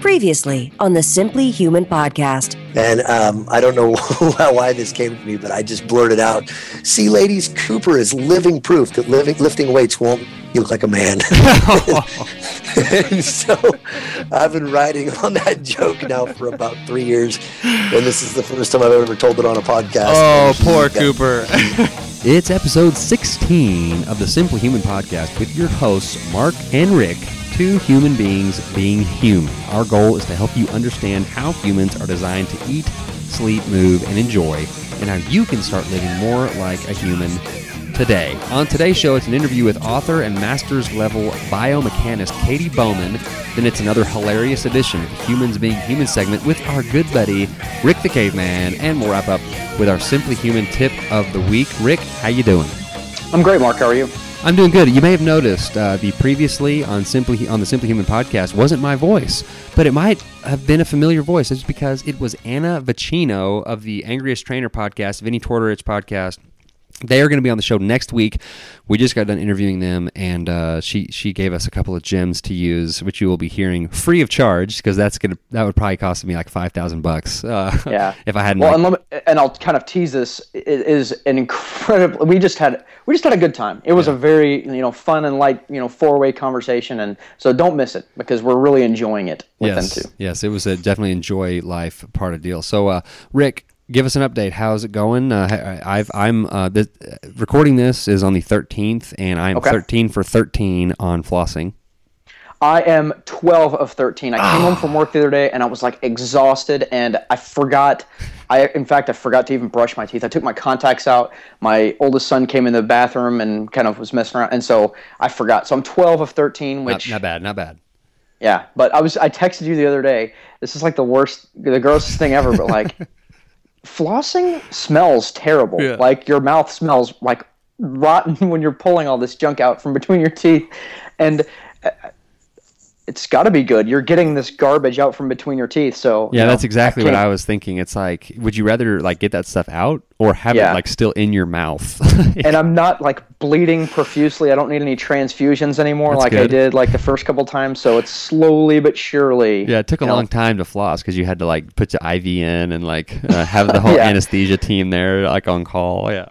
Previously on the Simply Human podcast. And um, I don't know why this came to me, but I just blurted out, "See, ladies, Cooper is living proof that living, lifting weights won't you look like a man." and so I've been riding on that joke now for about three years, and this is the first time I've ever told it on a podcast. Oh, poor Cooper. it's episode 16 of the Simply Human podcast with your hosts, Mark and Rick two human beings being human. Our goal is to help you understand how humans are designed to eat, sleep, move, and enjoy, and how you can start living more like a human today. On today's show, it's an interview with author and master's level biomechanist Katy Bowman. Then it's another hilarious edition of the Humans Being Human segment with our good buddy Rick the Caveman, and we'll wrap up with our Simply Human tip of the week. Rick, how you doing? I'm great, Mark. How are you? I'm doing good. You may have noticed uh, the previously on Simply on the Simply Human podcast wasn't my voice, but it might have been a familiar voice. It's because it was Anna Vocino of the Angriest Trainer podcast, Vinnie Tortorich podcast, they are going to be on the show next week. We just got done interviewing them, and uh, she she gave us a couple of gems to use, which you will be hearing free of charge because that's gonna that would probably cost me like five thousand bucks. Uh, yeah, if I hadn't. Well, and, me, and, I'll kind of tease this. It is an incredible. We just had we just had a good time. It was yeah. a very you know fun and light you know four way conversation, and so don't miss it because we're really enjoying it with yes, them too. Yes, it was a definitely enjoy life part of the deal. So, uh, Rick, give us an update. How's it going? Uh, I've I'm uh, the, recording this is on the 13th, and I'm okay. 13 for 13 on flossing. I am 12 of 13. I came home from work the other day and I was like exhausted and I forgot. I in fact I forgot to even brush my teeth. I took my contacts out. My oldest son came in the bathroom and kind of was messing around, and so I forgot. So I'm 12 of 13, which not, not bad, not bad. Yeah, but I was I texted you the other day. This is like the worst, the grossest thing ever. But like flossing smells terrible. Yeah. Like your mouth smells like rotten when you're pulling all this junk out from between your teeth, and uh, it's got to be good. You're getting this garbage out from between your teeth. So yeah, you know, that's exactly I what I was thinking. It's like, would you rather like get that stuff out or have yeah. it like still in your mouth? and I'm not like bleeding profusely. I don't need any transfusions anymore that's like good. I did like the first couple times. So it's slowly but surely. Yeah, it took a long time to floss because you had to like put your IV in and like uh, have the whole yeah. anesthesia team there like on call. Yeah.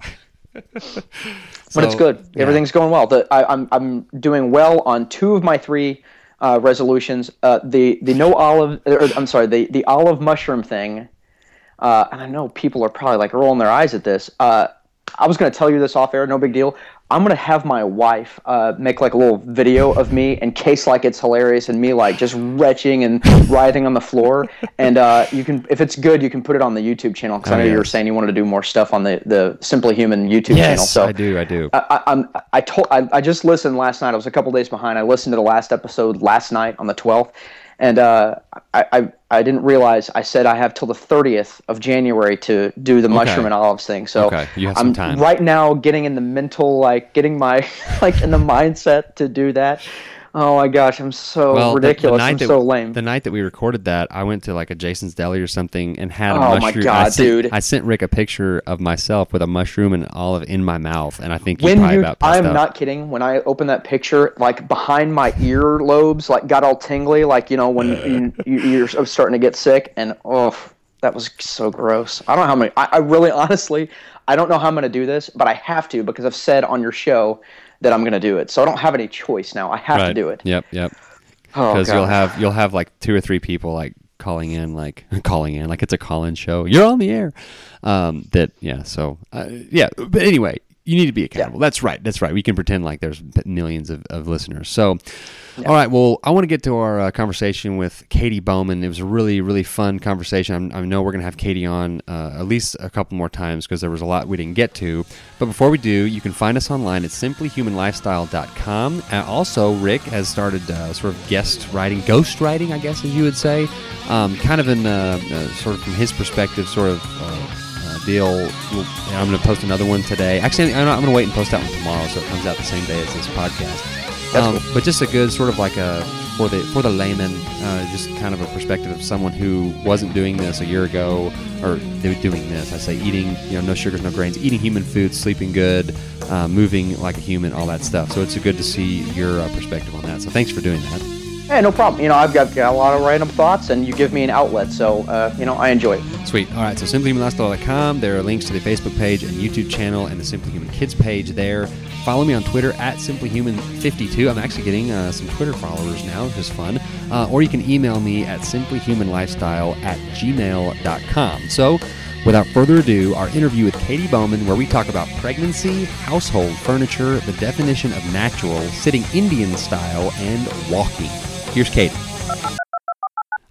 so, but it's good. Yeah. Everything's going well. The, I, I'm I'm doing well on two of my three uh, resolutions. Uh, the the no olive, or, I'm sorry, the the olive mushroom thing. Uh, and I know people are probably like rolling their eyes at this. Uh, I was going to tell you this off air, no big deal. I'm gonna have my wife uh, make like a little video of me in case like it's hilarious and me like just retching and writhing on the floor. And uh, you can, if it's good, you can put it on the YouTube channel because oh, I know yes. you were saying you wanted to do more stuff on the the Simply Human YouTube yes, channel. So I do, I do. I, I'm I told I, I just listened last night. I was a couple days behind. I listened to the last episode last night on the 12th, and uh, I, I, I didn't realize I said I have till the 30th of January to do the okay. mushroom and olives thing. So okay. I'm right now getting in the mental like getting my like in the mindset to do that. Oh my gosh, I'm so well, ridiculous. The, the I'm that, so lame. The night that we recorded that, I went to like a Jason's Deli or something and had a oh mushroom. Oh my god, I sent, dude! I sent Rick a picture of myself with a mushroom and olive in my mouth, and I think when probably you, I'm out. not kidding. When I opened that picture, like behind my ear lobes, like got all tingly, like you know when uh. you, you're starting to get sick, and oh, that was so gross. I don't know how many. I, I really, honestly, I don't know how I'm going to do this, but I have to because I've said on your show that I'm going to do it. So I don't have any choice now. I have right. to do it. Yep, yep. Because oh, you'll have you'll have like two or three people like calling in like calling in like it's a call-in show. You're on the air. Um, that yeah. So uh, yeah. But anyway, you need to be accountable. Yeah. That's right. That's right. We can pretend like there's millions of, of listeners. So, yeah. all right. Well, I want to get to our uh, conversation with Katy Bowman. It was a really, really fun conversation. I'm, i know we're going to have Katy on uh, at least a couple more times because there was a lot we didn't get to. But before we do, you can find us online at simplyhumanlifestyle.com. And also, Rick has started uh, sort of guest writing, ghost writing, I guess, as you would say, um, kind of in uh, uh, sort of from his perspective, sort of uh, deal. I'm going to post another one today. Actually, I'm going to wait and post that one tomorrow, so it comes out the same day as this podcast. Um, cool. But just a good sort of like a for the for the layman, uh, just kind of a perspective of someone who wasn't doing this a year ago, or they were doing this. I say eating, you know, no sugars, no grains, eating human food, sleeping good, uh, moving like a human, all that stuff. So it's good to see your uh, perspective on that. So thanks for doing that. Hey, no problem. You know, I've got, got a lot of random thoughts, and you give me an outlet, so uh, you know, I enjoy it. Sweet. All right. So simplyhumanlifestyle.com. There are links to the Facebook page and YouTube channel, and the Simply Human Kids page there. Follow me on Twitter at simplyhuman52. I'm actually getting uh, some Twitter followers now, which is fun. Uh, or you can email me at simplyhumanlifestyle at gmail.com. So. Without further ado, our interview with Katy Bowman, where we talk about pregnancy, household furniture, the definition of natural, sitting Indian style, and walking. Here's Kate.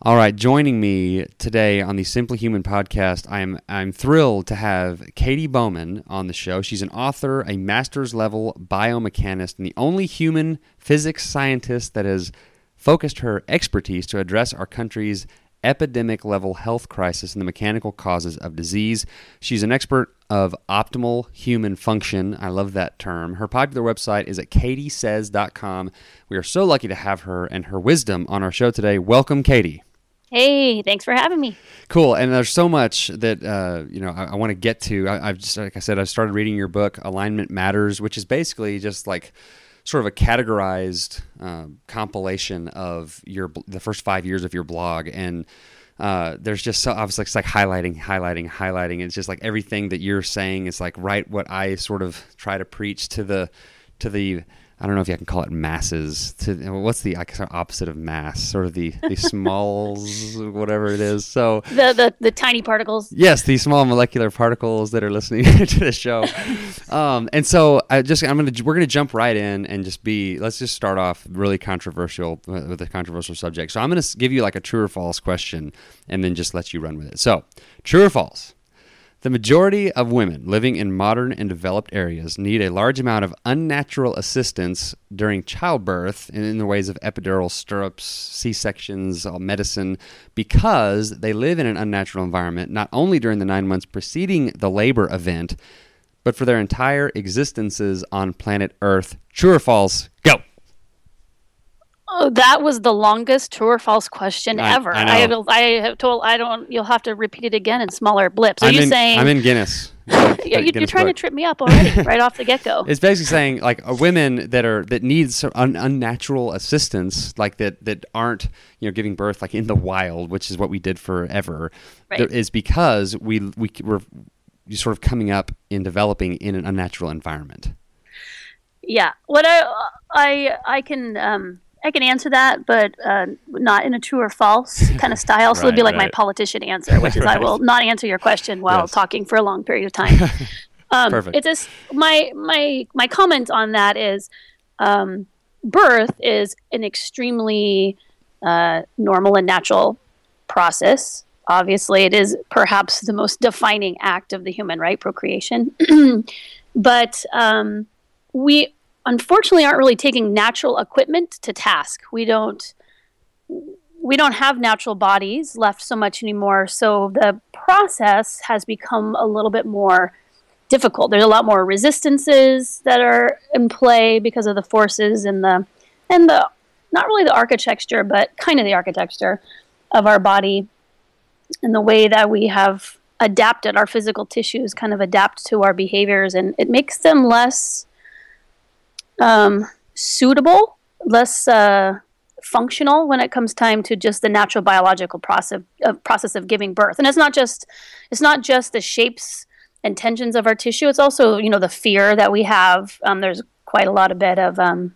All right, joining me today on the Simply Human podcast, I'm I'm thrilled to have Katy Bowman on the show. She's an author, a master's level biomechanist, and the only human physics scientist that has focused her expertise to address our country's epidemic level health crisis and the mechanical causes of disease. She's an expert of optimal human function. I love that term. Her popular website is at katysays.com. We are so lucky to have her and her wisdom on our show today. Welcome, Katy. Hey, thanks for having me. Cool, and there's so much that uh, you know I, I want to get to. I, have just, like I said, I've started reading your book, Alignment Matters, which is basically just like sort of a categorized uh, compilation of your the first five years of your blog. And uh, there's just so obviously it's like highlighting highlighting highlighting. It's just like everything that you're saying is like right what i sort of try to preach to the to the I don't know if you can call it masses. To what's the opposite of mass? Sort of the the smalls, whatever it is. So the, the the tiny particles. Yes, the small molecular particles that are listening to the show. Um, and so I just I'm gonna we're gonna jump right in and just be let's just start off really controversial with a controversial subject. So I'm gonna give you like a true or false question, and then just let you run with it. So true or false? The majority of women living in modern and developed areas need a large amount of unnatural assistance during childbirth and in the ways of epidural stirrups, C sections, medicine, because they live in an unnatural environment not only during the nine months preceding the labor event, but for their entire existences on planet Earth. True or false? Go. Oh, that was the longest true or false question I, ever. I, I, I, have told. I don't. You'll have to repeat it again in smaller blips. Are I'm you in, saying I'm in Guinness? yeah, you, are trying book. to trip me up already, right off the get go. It's basically saying like uh, women that are that need some un, unnatural assistance, like that that aren't you know giving birth like in the wild, which is what we did forever, right. is because we we were sort of coming up in developing in an unnatural environment. Yeah, what I I I can. Um, I can answer that, but uh, not in a true or false kind of style. So right, it'd be like right. my politician answer, which is right. I will not answer your question while yes. talking for a long period of time. Um, Perfect. It's just my my my comment on that is, um, birth is an extremely uh, normal and natural process. Obviously, it is perhaps the most defining act of the human right, procreation. but um, we unfortunately aren't really taking natural equipment to task. We don't we don't have natural bodies left so much anymore. So the process has become a little bit more difficult. There's a lot more resistances that are in play because of the forces and the and the not really the architecture, but kind of the architecture of our body and the way that we have adapted our physical tissues kind of adapt to our behaviors and it makes them less um, suitable, less uh, functional when it comes time to just the natural biological process of, process of giving birth. And it's not just it's not just the shapes and tensions of our tissue. It's also you know the fear that we have. Um, there's quite a lot of bit of um,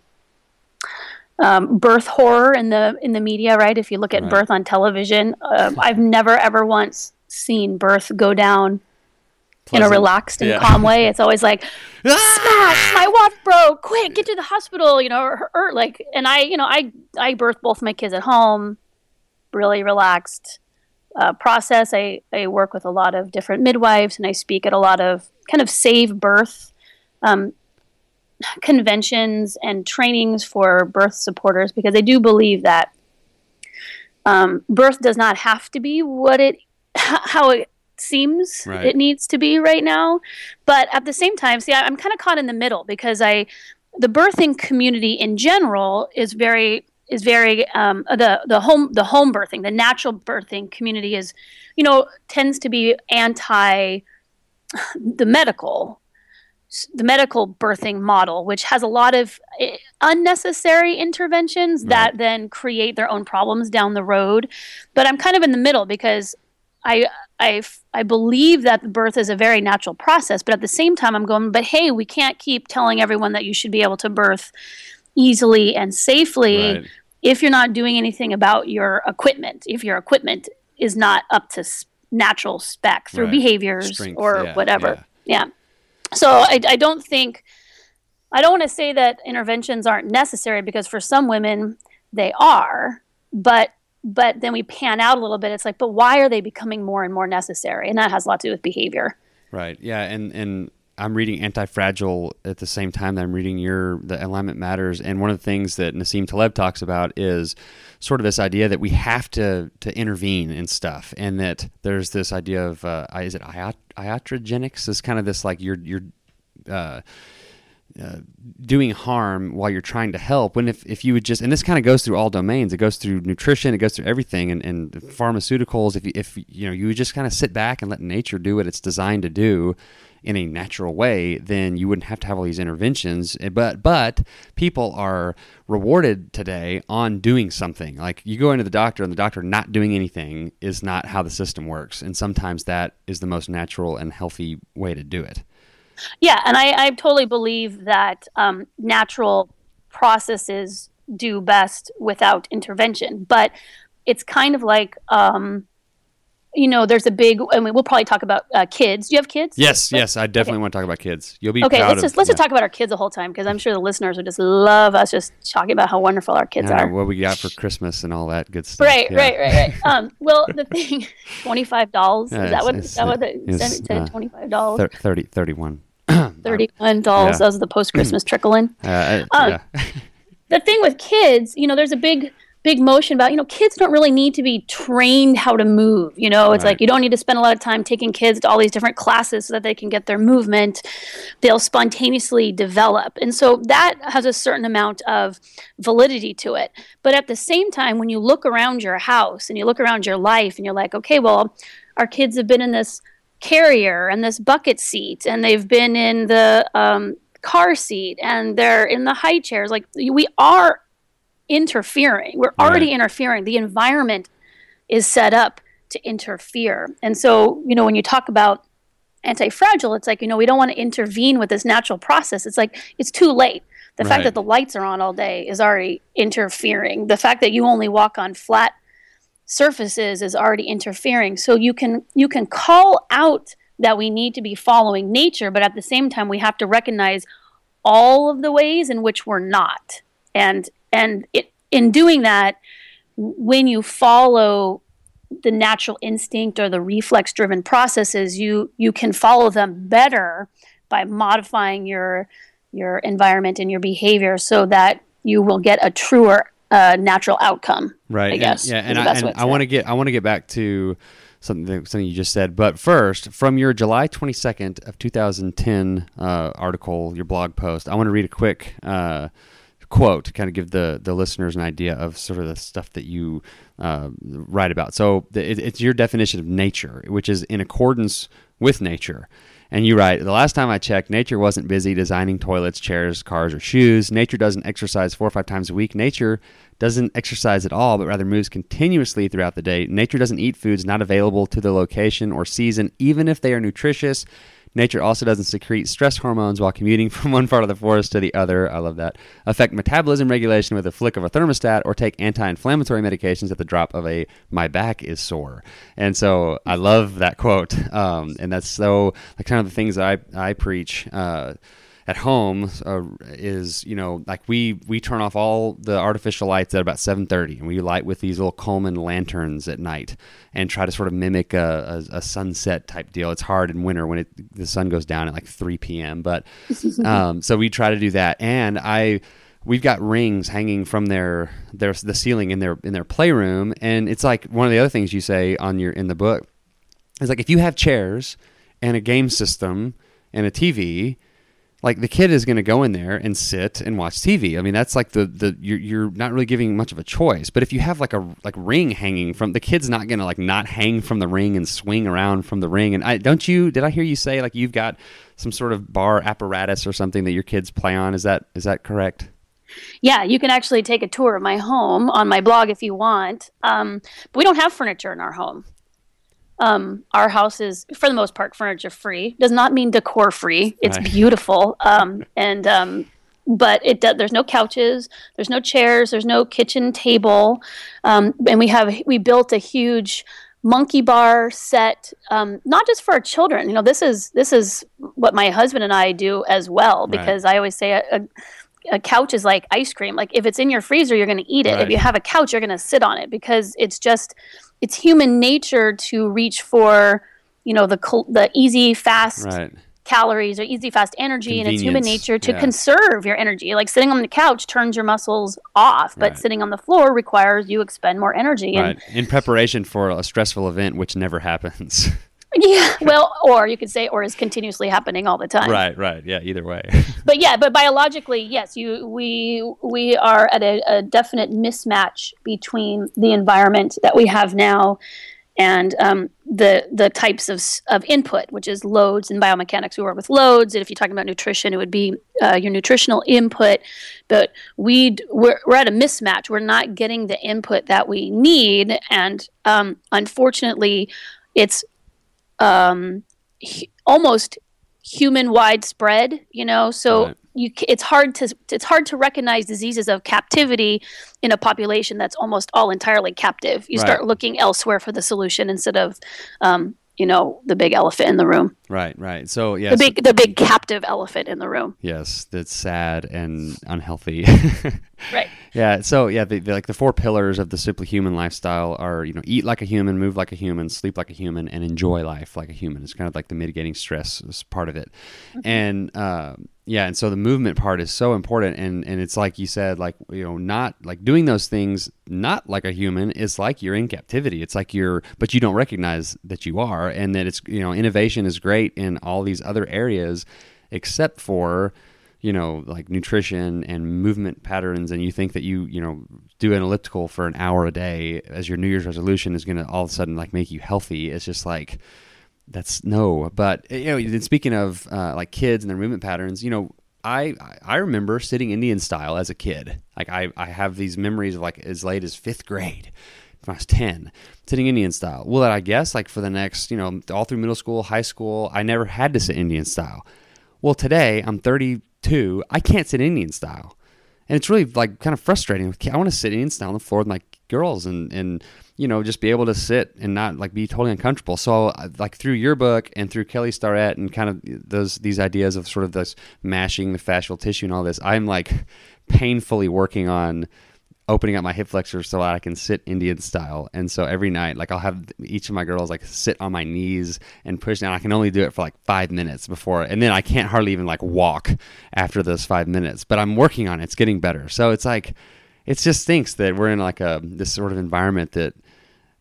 um, birth horror in the in the media, right? If you look at right. birth on television, uh, I've never ever once seen birth go down in a relaxed and yeah. calm way. It's always like, smash, my watch broke, quick, get to the hospital, you know, or, or, like, and I, you know, I, I birthed both my kids at home, really relaxed uh, process. I, I work with a lot of different midwives and I speak at a lot of kind of save birth um, conventions and trainings for birth supporters because I do believe that um, birth does not have to be what it how it seems right. it needs to be right now. But at the same time, see, I'm kind of caught in the middle because I, the birthing community in general is very is very um, the the home the home birthing the natural birthing community is you know tends to be anti the medical the medical birthing model which has a lot of eh, unnecessary interventions right. that then create their own problems down the road but i'm kind of in the middle because I, I, I believe that birth is a very natural process, but at the same time, I'm going, but hey, we can't keep telling everyone that you should be able to birth easily and safely right. if you're not doing anything about your equipment. If your equipment is not up to natural spec through right. behaviors Strength, or yeah, whatever. Yeah. yeah. So I, I don't think, I don't want to say that interventions aren't necessary because for some women they are, but but then we pan out a little bit. It's like but why are they becoming more and more necessary? And that has a lot to do with behavior. Right. Yeah. And and i'm reading anti-fragile at the same time that i'm reading your the alignment matters. And one of the things that nassim taleb talks about is sort of this idea that we have to to intervene in stuff and that there's this idea of uh, is it iatrogenics? Is kind of this like you're you're uh, uh, doing harm while you're trying to help when if, if you would just and this kind of goes through all domains. It goes through nutrition it goes through everything and, and pharmaceuticals. If you, if you know you would just kind of sit back and let nature do what it's designed to do in a natural way then you wouldn't have to have all these interventions. Eh, but but people are rewarded today on doing something. Like you go into the doctor and the doctor not doing anything is not how the system works and sometimes that is the most natural and healthy way to do it yeah, and I, I totally believe that um, natural processes do best without intervention. But it's kind of like, um, you know, there's a big. I mean, we'll probably talk about uh, kids. Do you have kids? Yes, yes, I definitely okay. want to talk about kids. You'll be okay. let's just let's yeah. just talk about our kids the whole time because I'm sure the listeners would just love us just talking about how wonderful our kids are. What we got for Christmas and all that good stuff. Right, yeah. right, right, right. um, well, the thing, twenty five dollars. Yeah, is that what? Is that what the said? Twenty five dollars. 30, 31. Thirty-one dollars. Yeah. That was the post-Christmas trickle in. Uh, um, yeah. the thing with kids, you know, there's a big, big motion about, you know, kids don't really need to be trained how to move. You know, it's right. like you don't need to spend a lot of time taking kids to all these different classes so that they can get their movement. They'll spontaneously develop, and so that has a certain amount of validity to it. But at the same time, when you look around your house and you look around your life, and you're like, okay, well, our kids have been in this carrier and this bucket seat, and they've been in the um, car seat and they're in the high chairs. Like we are interfering. We're already right. interfering. The environment is set up to interfere. And so, you know, when you talk about anti-fragile, it's like, you know, we don't want to intervene with this natural process. It's like it's too late. The right. fact that the lights are on all day is already interfering. The fact that you only walk on flat surfaces is already interfering. So you can you can call out that we need to be following nature, but at the same time we have to recognize all of the ways in which we're not. And and it, in doing that, when you follow the natural instinct or the reflex driven processes, you you can follow them better by modifying your your environment and your behavior so that you will get a truer uh, natural outcome. Right. I guess. And, yeah, and I, and I want to get I want to get back to something something you just said, but first, from your July twenty second of two thousand ten uh, article, your blog post, I want to read a quick. Uh, quote to kind of give the the listeners an idea of sort of the stuff that you uh, write about. So it, it's your definition of nature, which is in accordance with nature. And you write, the last time I checked, nature wasn't busy designing toilets, chairs, cars, or shoes. Nature doesn't exercise four or five times a week. Nature doesn't exercise at all, but rather moves continuously throughout the day. Nature doesn't eat foods not available to the location or season, even if they are nutritious. Nature also doesn't secrete stress hormones while commuting from one part of the forest to the other. I love that. Affect metabolism regulation with a flick of a thermostat, or take anti-inflammatory medications at the drop of a "my back is sore." And so I love that quote, um, and that's so like kind of the things I I preach. Uh, at home uh, is you know like we we turn off all the artificial lights at about 7:30 and we light with these little Coleman lanterns at night and try to sort of mimic a, a, a sunset type deal. It's hard in winter when it, the sun goes down at like 3 p.m. But um, so we try to do that and I we've got rings hanging from their their the ceiling in their in their playroom and it's like one of the other things you say on your in the book is like if you have chairs and a game system and a TV like the kid is going to go in there and sit and watch TV. I mean, that's like the the you're, you're not really giving much of a choice. But if you have like a like ring hanging from the kid's not going to like not hang from the ring and swing around from the ring. And I don't you did I hear you say like you've got some sort of bar apparatus or something that your kids play on? Is that is that correct? Yeah, you can actually take a tour of my home on my blog if you want. Um, but we don't have furniture in our home. Um, our house is, for the most part, furniture free. Does not mean decor free. It's right. beautiful, um, and um, but it there's no couches, there's no chairs, there's no kitchen table, um, and we have we built a huge monkey bar set, um, not just for our children. You know, this is this is what my husband and I do as well because right. I always say a, a a couch is like ice cream. Like if it's in your freezer, you're going to eat it. Right. If you have a couch, you're going to sit on it because it's just it's human nature to reach for you know the the easy fast right. calories or easy fast energy and it's human nature to yeah. conserve your energy like sitting on the couch turns your muscles off but right. sitting on the floor requires you expend more energy right. and in preparation for a stressful event which never happens Yeah, well, or you could say, or is continuously happening all the time. Right, right, yeah. Either way. but yeah, but biologically, yes, you we we are at a, a, definite mismatch between the environment that we have now and um, the the types of of input, which is loads and biomechanics. We work with loads, and if you're talking about nutrition, it would be uh, your nutritional input. But we we're, we're at a mismatch. We're not getting the input that we need, and um, unfortunately, it's um, almost human widespread. You know, so right. you it's hard to it's hard to recognize diseases of captivity in a population that's almost all entirely captive. You right. start looking elsewhere for the solution instead of um, you know the big elephant in the room. Right, right. So yeah, the big the big captive elephant in the room. Yes, that's sad and unhealthy. right. Yeah. So yeah, the, the, like the four pillars of the simply human lifestyle are you know eat like a human, move like a human, sleep like a human, and enjoy life like a human. It's kind of like the mitigating stress is part of it, mm-hmm. and uh, yeah, and so the movement part is so important, and and it's like you said, like you know, not like doing those things not like a human it's like you're in captivity. It's like you're, but you don't recognize that you are, and that it's you know, innovation is great in all these other areas, except for you know like nutrition and movement patterns and you think that you you know do an elliptical for an hour a day as your new year's resolution is going to all of a sudden like make you healthy it's just like that's no. But you know, then speaking of uh, like kids and their movement patterns, you know, I I remember sitting Indian style as a kid. Like I I have these memories of like as late as fifth grade. When I was ten, sitting Indian style. Well, that I guess like for the next, you know, all through middle school, high school, I never had to sit Indian style. Well, today I'm 32. I can't sit Indian style, and it's really like kind of frustrating. I want to sit Indian style on the floor with my girls and and you know, just be able to sit and not like be totally uncomfortable. So, like through your book and through Kelly Starrett and kind of those these ideas of sort of this mashing the fascial tissue and all this, I'm like painfully working on opening up my hip flexors so that I can sit Indian style. And so every night, like I'll have each of my girls like sit on my knees and push down. I can only do it for like five minutes before, and then I can't hardly even like walk after those five minutes. But I'm working on it. It's getting better. So it's like, it just stinks that we're in like a this sort of environment that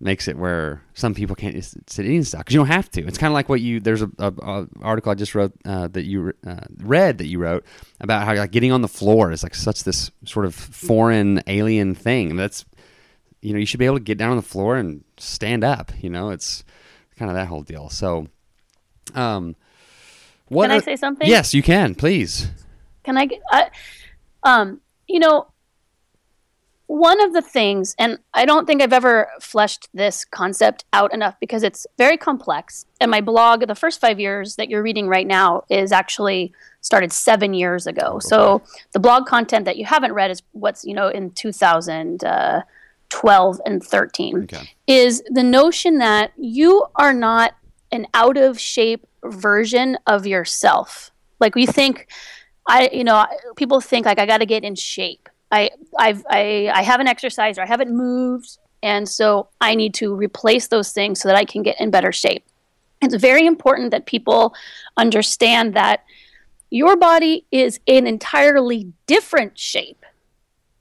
makes it where some people can't sit in stock because you don't have to. It's kind of like what you there's a, a, a article I just wrote uh, that you uh, read that you wrote about how like getting on the floor is like such this sort of foreign alien thing. That's you know you should be able to get down on the floor and stand up. You know it's kind of that whole deal. So, um, what can are, I say something? Yes, you can. Please. Can I? Get, I um, you know, one of the things, and I don't think I've ever fleshed this concept out enough because it's very complex. And my blog, the first five years that you're reading right now, is actually started seven years ago. Okay. So the blog content that you haven't read is what's you know in 2012 uh, and 13 okay. is the notion that you are not an out of shape version of yourself. Like we think, I you know people think like I got to get in shape I I've I, I haven't exercised or I haven't moved, and so I need to replace those things so that I can get in better shape. It's very important that people understand that your body is in entirely different shape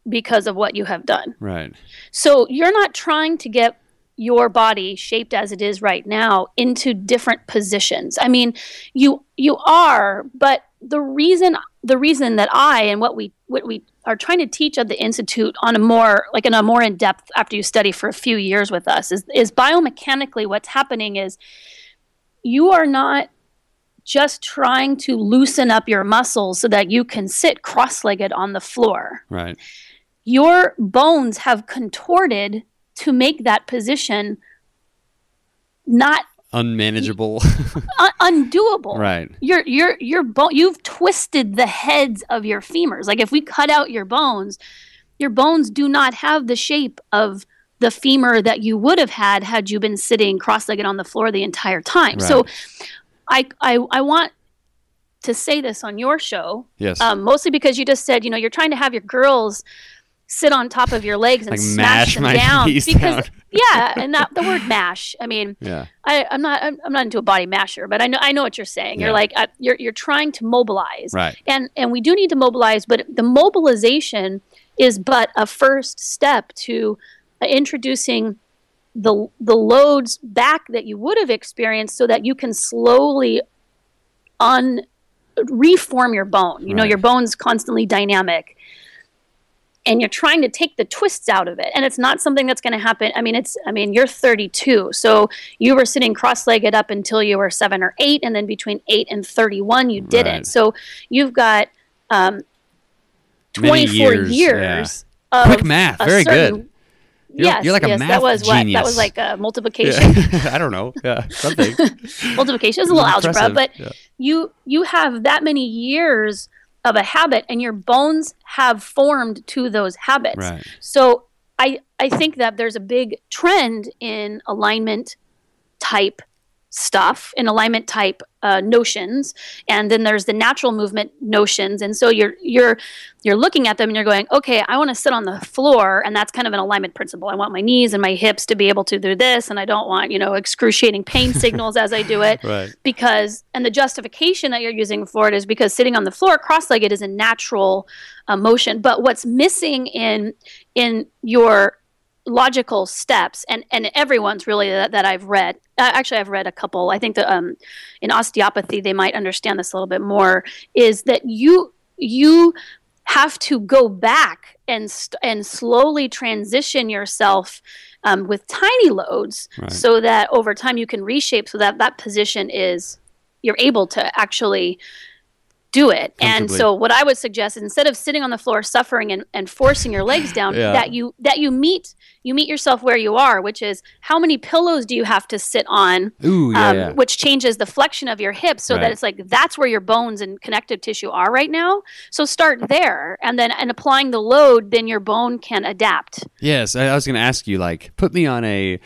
because of what you have done. Right. So you're not trying to get your body shaped as it is right now into different positions. I mean, you you are, but the reason the reason that I and what we what we are trying to teach at the institute on a more like in a more in depth after you study for a few years with us is is biomechanically what's happening is you are not just trying to loosen up your muscles so that you can sit cross-legged on the floor. Right. Your bones have contorted to make that position not unmanageable. Un- undoable. Right. You're you're you're bone you've twisted the heads of your femurs. Like if we cut out your bones your bones do not have the shape of the femur that you would have had had you been sitting cross-legged on the floor the entire time. Right. so I, I i want to say this on your show yes. um, mostly because you just said you know you're trying to have your girls sit on top of your legs and like smash them down because down. yeah and that, the word mash i mean yeah I, am not I'm, I'm, not into a body masher but i know i know what you're saying yeah. you're like uh, you're, you're trying to mobilize right and and we do need to mobilize but the mobilization is but a first step to uh, introducing the the loads back that you would have experienced so that you can slowly un reform your bone you right. know your bone's constantly dynamic and you're trying to take the twists out of it and it's not something that's going to happen i mean it's i mean you're 32 so you were sitting cross-legged up until you were 7 or 8 and then between 8 and 31 you didn't right. so you've got um, 24 years, years yeah. quick math very certain, good you're, yes, you're like yes, math that was genius. what that was like a multiplication. Yeah. I don't know. Yeah, something. multiplication is a little algebra, but yeah. you you have that many years of a habit and your bones have formed to those habits. Right. So I I think that there's a big trend in alignment type stuff in alignment type uh, notions and then there's the natural movement notions and so you're you're you're looking at them and you're going okay i want to sit on the floor and that's kind of an alignment principle i want my knees and my hips to be able to do this and i don't want you know excruciating pain signals as i do it right. because and the justification that you're using for it is because sitting on the floor cross-legged is a natural uh, motion but what's missing in in your logical steps and and everyone's really that, that i've read uh, actually i've read a couple i think that um, in osteopathy they might understand this a little bit more is that you you have to go back and st- and slowly transition yourself um, with tiny loads right. so that over time you can reshape so that that position is you're able to actually do it. And so what I would suggest is instead of sitting on the floor suffering and, and forcing your legs down, yeah. that you that you meet you meet yourself where you are, which is how many pillows do you have to sit on? Ooh, yeah, um, yeah. Which changes the flexion of your hips so right. that it's like that's where your bones and connective tissue are right now. So start there and then and applying the load, then your bone can adapt. Yes, I, I was gonna ask you, like, put me on a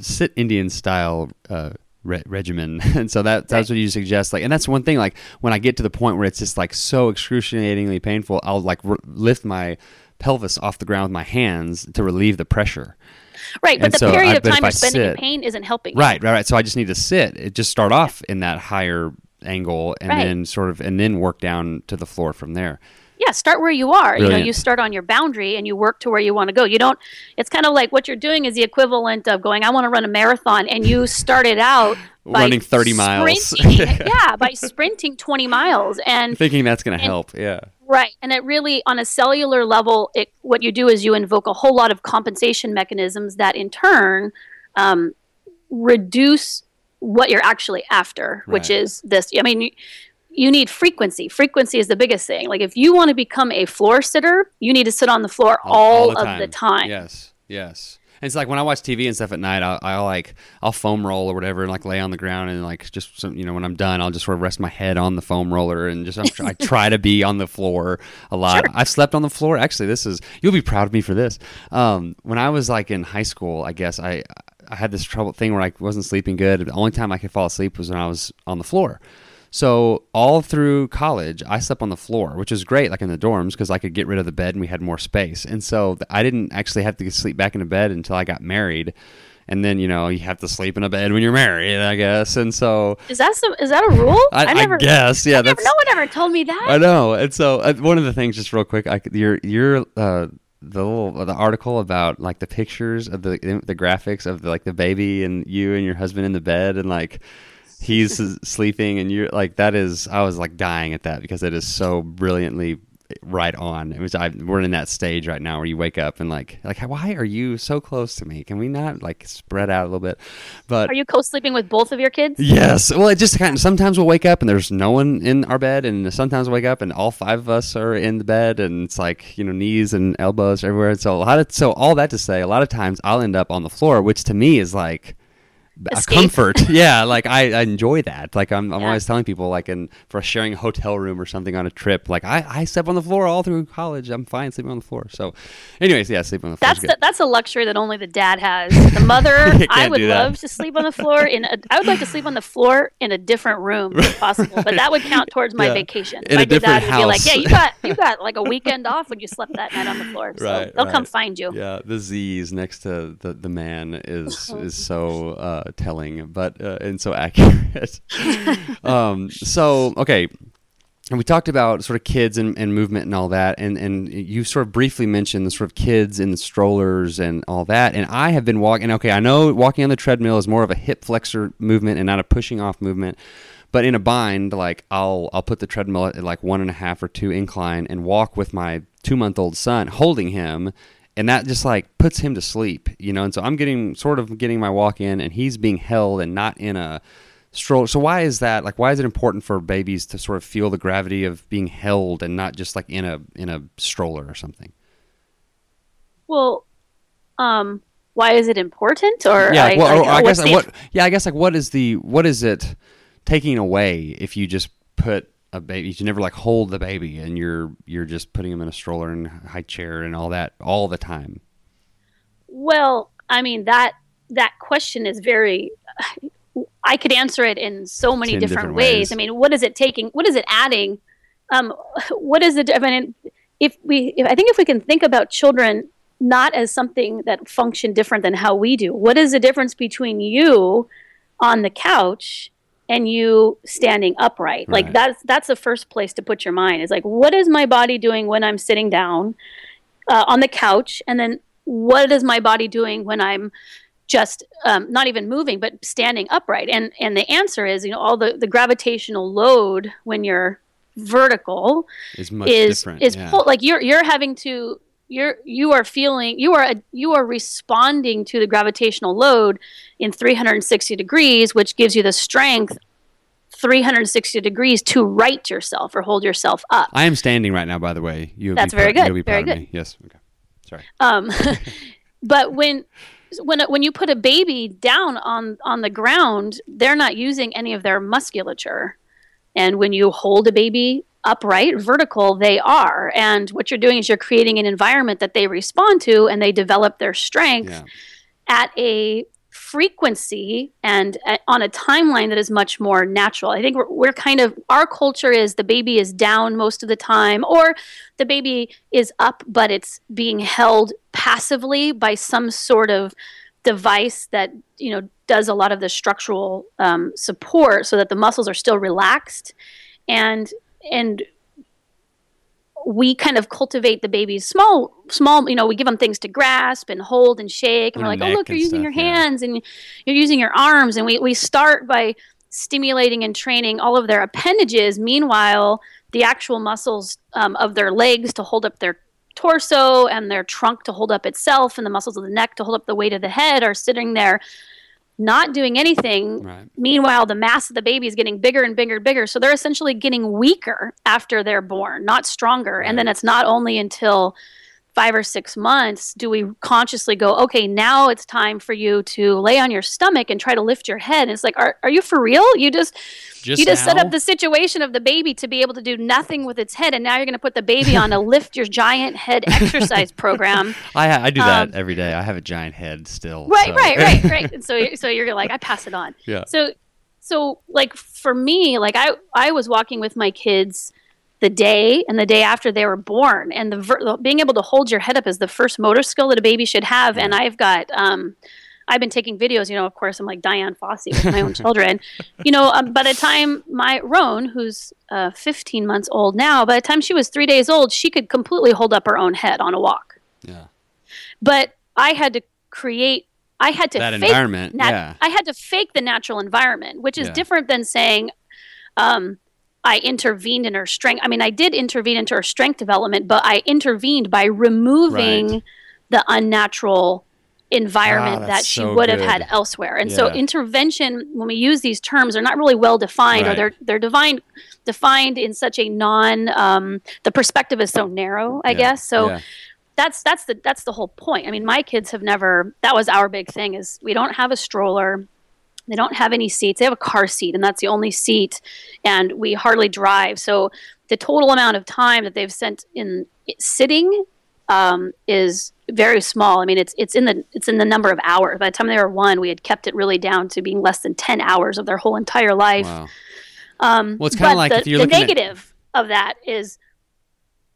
sit Indian style uh, re- regimen. And so that that's right. what you suggest like and that's one thing like when i get to the point where it's just like so excruciatingly painful i'll like re- lift my pelvis off the ground with my hands to relieve the pressure. Right but and the so period I, of time you're spending sit, in pain isn't helping right right right. So i just need to sit. It just start off in that higher angle and right. then sort of and then work down to the floor from there yeah start where you are. Brilliant. you know you start on your boundary and you work to where you want to go. You don't it's kind of like what you're doing is the equivalent of going i want to run a marathon and you started out running 30 miles. yeah by sprinting 20 miles and thinking that's going to help yeah. Right and it really on a cellular level it what you do is you invoke a whole lot of compensation mechanisms that in turn um, reduce what you're actually after right. which is this. I mean you need frequency. Frequency is the biggest thing. Like if you want to become a floor sitter, you need to sit on the floor all, all, the of the time. Yes, yes. And it's like when I watch TV and stuff at night, I'll, I'll, like I'll foam roll or whatever, and like lay on the ground and like just some, you know when I'm done, I'll just sort of rest my head on the foam roller and just i try to be on the floor a lot. Sure. I've slept on the floor. Actually, this is you'll be proud of me for this. Um, when I was like in high school, I guess I I had this trouble thing where I wasn't sleeping good. The only time I could fall asleep was when I was on the floor. So all through college, I slept on the floor, which is great, like in the dorms, because I could get rid of the bed and we had more space. And so I didn't actually have to sleep back in the bed until I got married. And then you know you have to sleep in a bed when you're married, I guess. And so is that some, is that a rule? I, I never I guess yeah. I never, no one ever told me that. I know. And so uh, one of the things, just real quick, I, your your uh, the little the article about like the pictures of the the graphics of the, like the baby and you and your husband in the bed and like he's sleeping and you're like that is I was like dying at that because it is so brilliantly right on. It was I, we're in that stage right now where you wake up and like like why are you so close to me? Can we not like spread out a little bit? But are you co-sleeping with both of your kids? Yes. Well, it just kind of sometimes we'll wake up and there's no one in our bed, and sometimes we'll wake up and all five of us are in the bed, and it's like you know knees and elbows everywhere. So a lot of so all that to say, a lot of times I'll end up on the floor, which to me is like a comfort. yeah, like I, I, enjoy that. Like I'm, I'm yeah. always telling people, like, in for sharing a hotel room or something on a trip, like I, I slept on the floor all through college. I'm fine sleeping on the floor. So, anyways, yeah, sleeping on the floor. That's the, that's a luxury that only the dad has. The mother, I would love to sleep on the floor. In a, I would like to sleep on the floor in a different room if possible, but that would count towards my yeah. vacation. In my dad would be like, yeah, you got you got like a weekend off when you slept that night on the floor. So right, they'll right. come find you. Yeah, the Z's next to the the man is is so uh, telling, but uh, and so accurate. um, so okay, and we talked about sort of kids and, and movement and all that, and and you sort of briefly mentioned the sort of kids and the strollers and all that. And I have been walking. Okay, I know walking on the treadmill is more of a hip flexor movement and not a pushing off movement. But in a bind, like I'll I'll put the treadmill at like one and a half or two incline and walk with my two month old son, holding him and that just like puts him to sleep, you know. And so I'm getting sort of getting my walk in, and he's being held and not in a stroller. So why is that? Like, why is it important for babies to sort of feel the gravity of being held and not just like in a in a stroller or something? Well, um, why is it important? Or yeah, well, I, I guess like, what? Yeah, I guess like what is the what is it taking away if you just put a baby. You never like hold the baby, and you're you're just putting him in a stroller and high chair and all that all the time. Well, I mean that that question is very. I could answer it in so many different, different ways. ways. I mean, what is it taking? What is it adding? Um, what is it? I mean, if we, if, I think if we can think about children not as something that function different than how we do. What is the difference between you on the couch and you standing upright. Right. Like that's that's the first place to put your mind. Is like what is my body doing when I'm sitting down uh, on the couch, and then what is my body doing when I'm just um, not even moving but standing upright? And and the answer is you know all the the gravitational load when you're vertical is much is, different. Is yeah. pull, like you're you're having to you're you are feeling you are you are responding to the gravitational load in 360 degrees which gives you the strength 360 degrees to right yourself or hold yourself up. I am standing right now by the way. You that's very good you'll be very good. me. yes okay. Sorry. Um but when when when you put a baby down on on the ground they're not using any of their musculature. And when you hold a baby upright, vertical, they are. And what you're doing is you're creating an environment that they respond to and they develop their strength yeah. at a frequency and on a timeline that is much more natural. I think we're, we're kind of, our culture is the baby is down most of the time, or the baby is up, but it's being held passively by some sort of device that, you know, does a lot of the structural um, support so that the muscles are still relaxed. And and we kind of cultivate the babies small small you know we give them things to grasp and hold and shake. And we're like oh look you're using stuff, your hands yeah. and you're using your arms. And we, we start by stimulating and training all of their appendages. Meanwhile the actual muscles um, of their legs to hold up their torso and their trunk to hold up itself and the muscles of the neck to hold up the weight of the head are sitting there not doing anything. Right. Meanwhile, the mass of the baby is getting bigger and bigger and bigger. So they're essentially getting weaker after they're born, not stronger. Right. And then it's not only until five or six months do we consciously go, okay, now it's time for you to lay on your stomach and try to lift your head. And it's like, are, are you for real? You just, Just you just set up the situation of the baby to be able to do nothing with its head, and now you're going to put the baby on a lift your giant head exercise program. I I do that Um, every day. I have a giant head still. Right, so- right, right, right. And so, so you're like, I pass it on. Yeah. So, so like for me, like I, I was walking with my kids the day and the day after they were born, and the, ver- being able to hold your head up is the first motor skill that a baby should have. And I've got, um, I've been taking videos. You know, of course, I'm like Dian Fossey with my own children. You know, um, by the time my Roan, who's uh, 15 months old now, by the time she was three days old, she could completely hold up her own head on a walk. Yeah. But I had to create. I had to That fake environment, nat- yeah. I had to fake the natural environment, which is Yeah. different than saying, um, I intervened in her strength. I mean, I did intervene into her strength development, but I intervened by removing Right. the unnatural environment Ah, that she so would have had elsewhere. And so intervention, when we use these terms, are not really well defined, Right. or they're they're defined defined in such a non. Um, the perspective is so narrow, I Yeah. guess. So Yeah. that's that's the that's the whole point. I mean, my kids have never. That was our big thing. Is we don't have a stroller. They don't have any seats. They have a car seat, and that's the only seat. And we hardly drive. So the total amount of time that they've spent in sitting um, is very small. I mean, it's it's in the it's in the number of hours. By the time they were one, we had kept it really down to being less than ten hours of their whole entire life. Wow. Um, Well, it's kinda like the, the looking at- negative of that is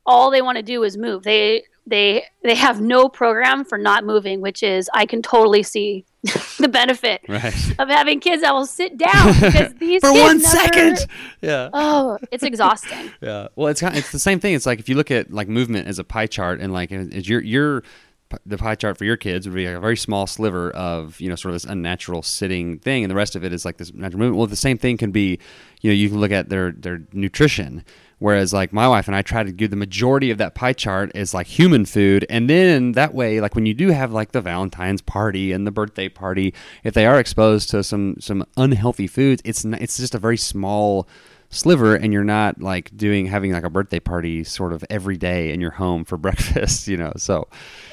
all they want to do is move. They they they have no program for not moving, which is I can totally see the benefit Right. of having kids that will sit down because these For one never- second. Yeah. Oh, it's exhausting. Yeah. Well, it's kind it's the same thing. It's like if you look at like movement as a pie chart, and like as your your the pie chart for your kids would be a very small sliver of you know sort of this unnatural sitting thing, and the rest of it is like this natural movement. Well, the same thing can be, you know, you can look at their their nutrition. Whereas like my wife and I try to do the majority of that pie chart is like human food, and then that way, like when you do have like the Valentine's party and the birthday party, if they are exposed to some some unhealthy foods, it's n- it's just a very small sliver and you're not like doing having like a birthday party sort of every day in your home for breakfast you know so.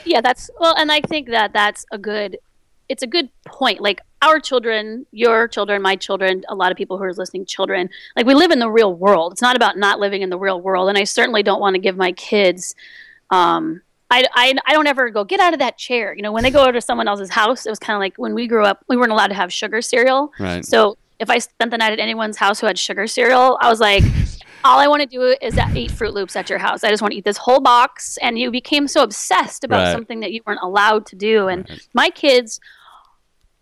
Yeah that's well and i think that that's a good it's a good point. Like our children your children my children a lot of people who are listening children like we live in the real world it's not about not living in the real world and i certainly don't want to give my kids um I, I, I don't ever go get out of that chair you know when they go to someone else's house it was kind of like when we grew up we weren't allowed to have sugar cereal Right. so if i spent the night at anyone's house who had sugar cereal i was like all I want to do is eat Froot Loops at your house. I just want to eat this whole box. And you became so obsessed about Right. something that you weren't allowed to do. And my kids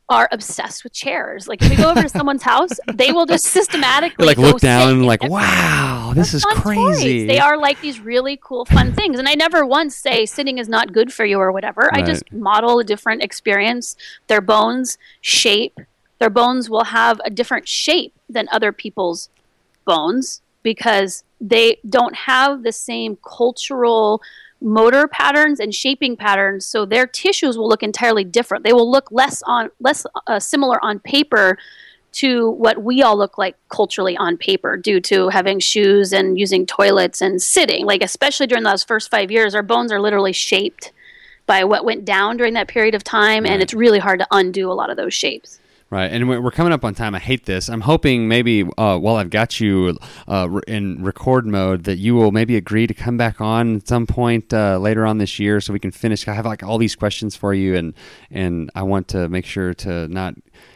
are obsessed with chairs. Like if we go over to someone's house, they will just systematically like look down and like wow this is crazy Toys. They are like these really cool, fun things. And I never once say sitting is not good for you or whatever. I just model a different experience. Their bones shape, their bones will have a different shape than other people's bones because they don't have the same cultural motor patterns and shaping patterns so their tissues will look entirely different. They will look less on less uh, similar on paper to what we all look like culturally on paper due to having shoes and using toilets and sitting. Like especially during those first 5 years our bones are literally shaped by what went down during that period of time and it's really hard to undo a lot of those shapes Right, and we're coming up on time. I hate this. I'm hoping maybe uh, while I've got you uh, in record mode, that you will maybe agree to come back on at some point uh, later on this year, so we can finish. I have like all these questions for you, and and I want to make sure to not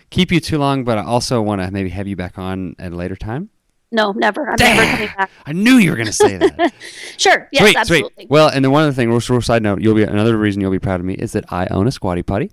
keep you too long, but I also want to maybe have you back on at a later time. no never i'm never coming back I knew you were going to say that. sure yes sweet, absolutely sweet. Well, and then one other thing, real, real side note, you'll be another reason you'll be proud of me is that I own a squatty potty.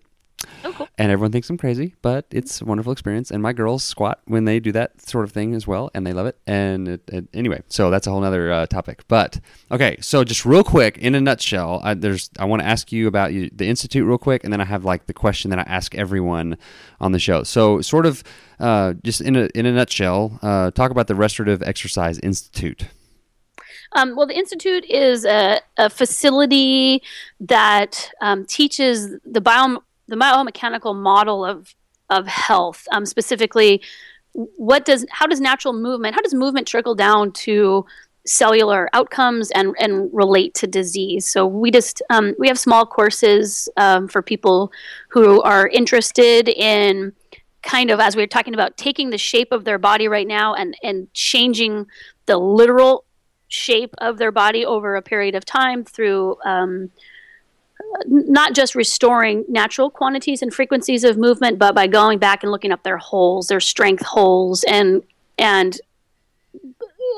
Oh, cool. And everyone thinks I'm crazy, but it's a wonderful experience. And my girls squat when they do that sort of thing as well, and they love it. And it, it, anyway, so that's a whole other uh, topic. But okay, so just real quick, in a nutshell, I, there's I want to ask you about you, the institute real quick, and then I have like the question that I ask everyone on the show. So sort of uh, just in a in a nutshell, uh, talk about the Restorative Exercise Institute. Um, well, the Institute is a, a facility that um, teaches the bio the biomechanical model of of health, um, specifically what does how does natural movement how does movement trickle down to cellular outcomes and and relate to disease? So we just um, we have small courses um, for people who are interested in kind of as we were talking about taking the shape of their body right now and and changing the literal shape of their body over a period of time through um, not just restoring natural quantities and frequencies of movement, but by going back and looking up their holes, their strength holes, and and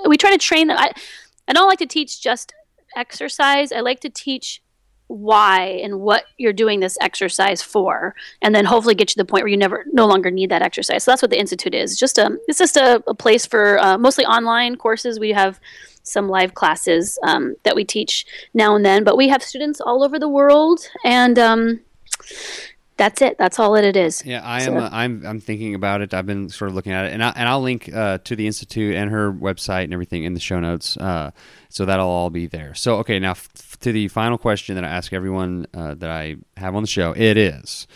we try to train them. I, I don't like to teach just exercise. I like to teach why and what you're doing this exercise for, and then hopefully get you to the point where you never no longer need that exercise. So that's what the institute is. Just a it's just a, a place for uh, mostly online courses. We have some live classes um, that we teach now and then. But we have students all over the world, and um, that's it. That's all that it is. Yeah, I am. So. Uh, I'm. I'm thinking about it. I've been sort of looking at it, and I, and I'll link uh, to the institute and her website and everything in the show notes. Uh, so that'll all be there. So okay, now f- to the final question that I ask everyone uh, that I have on the show. It is.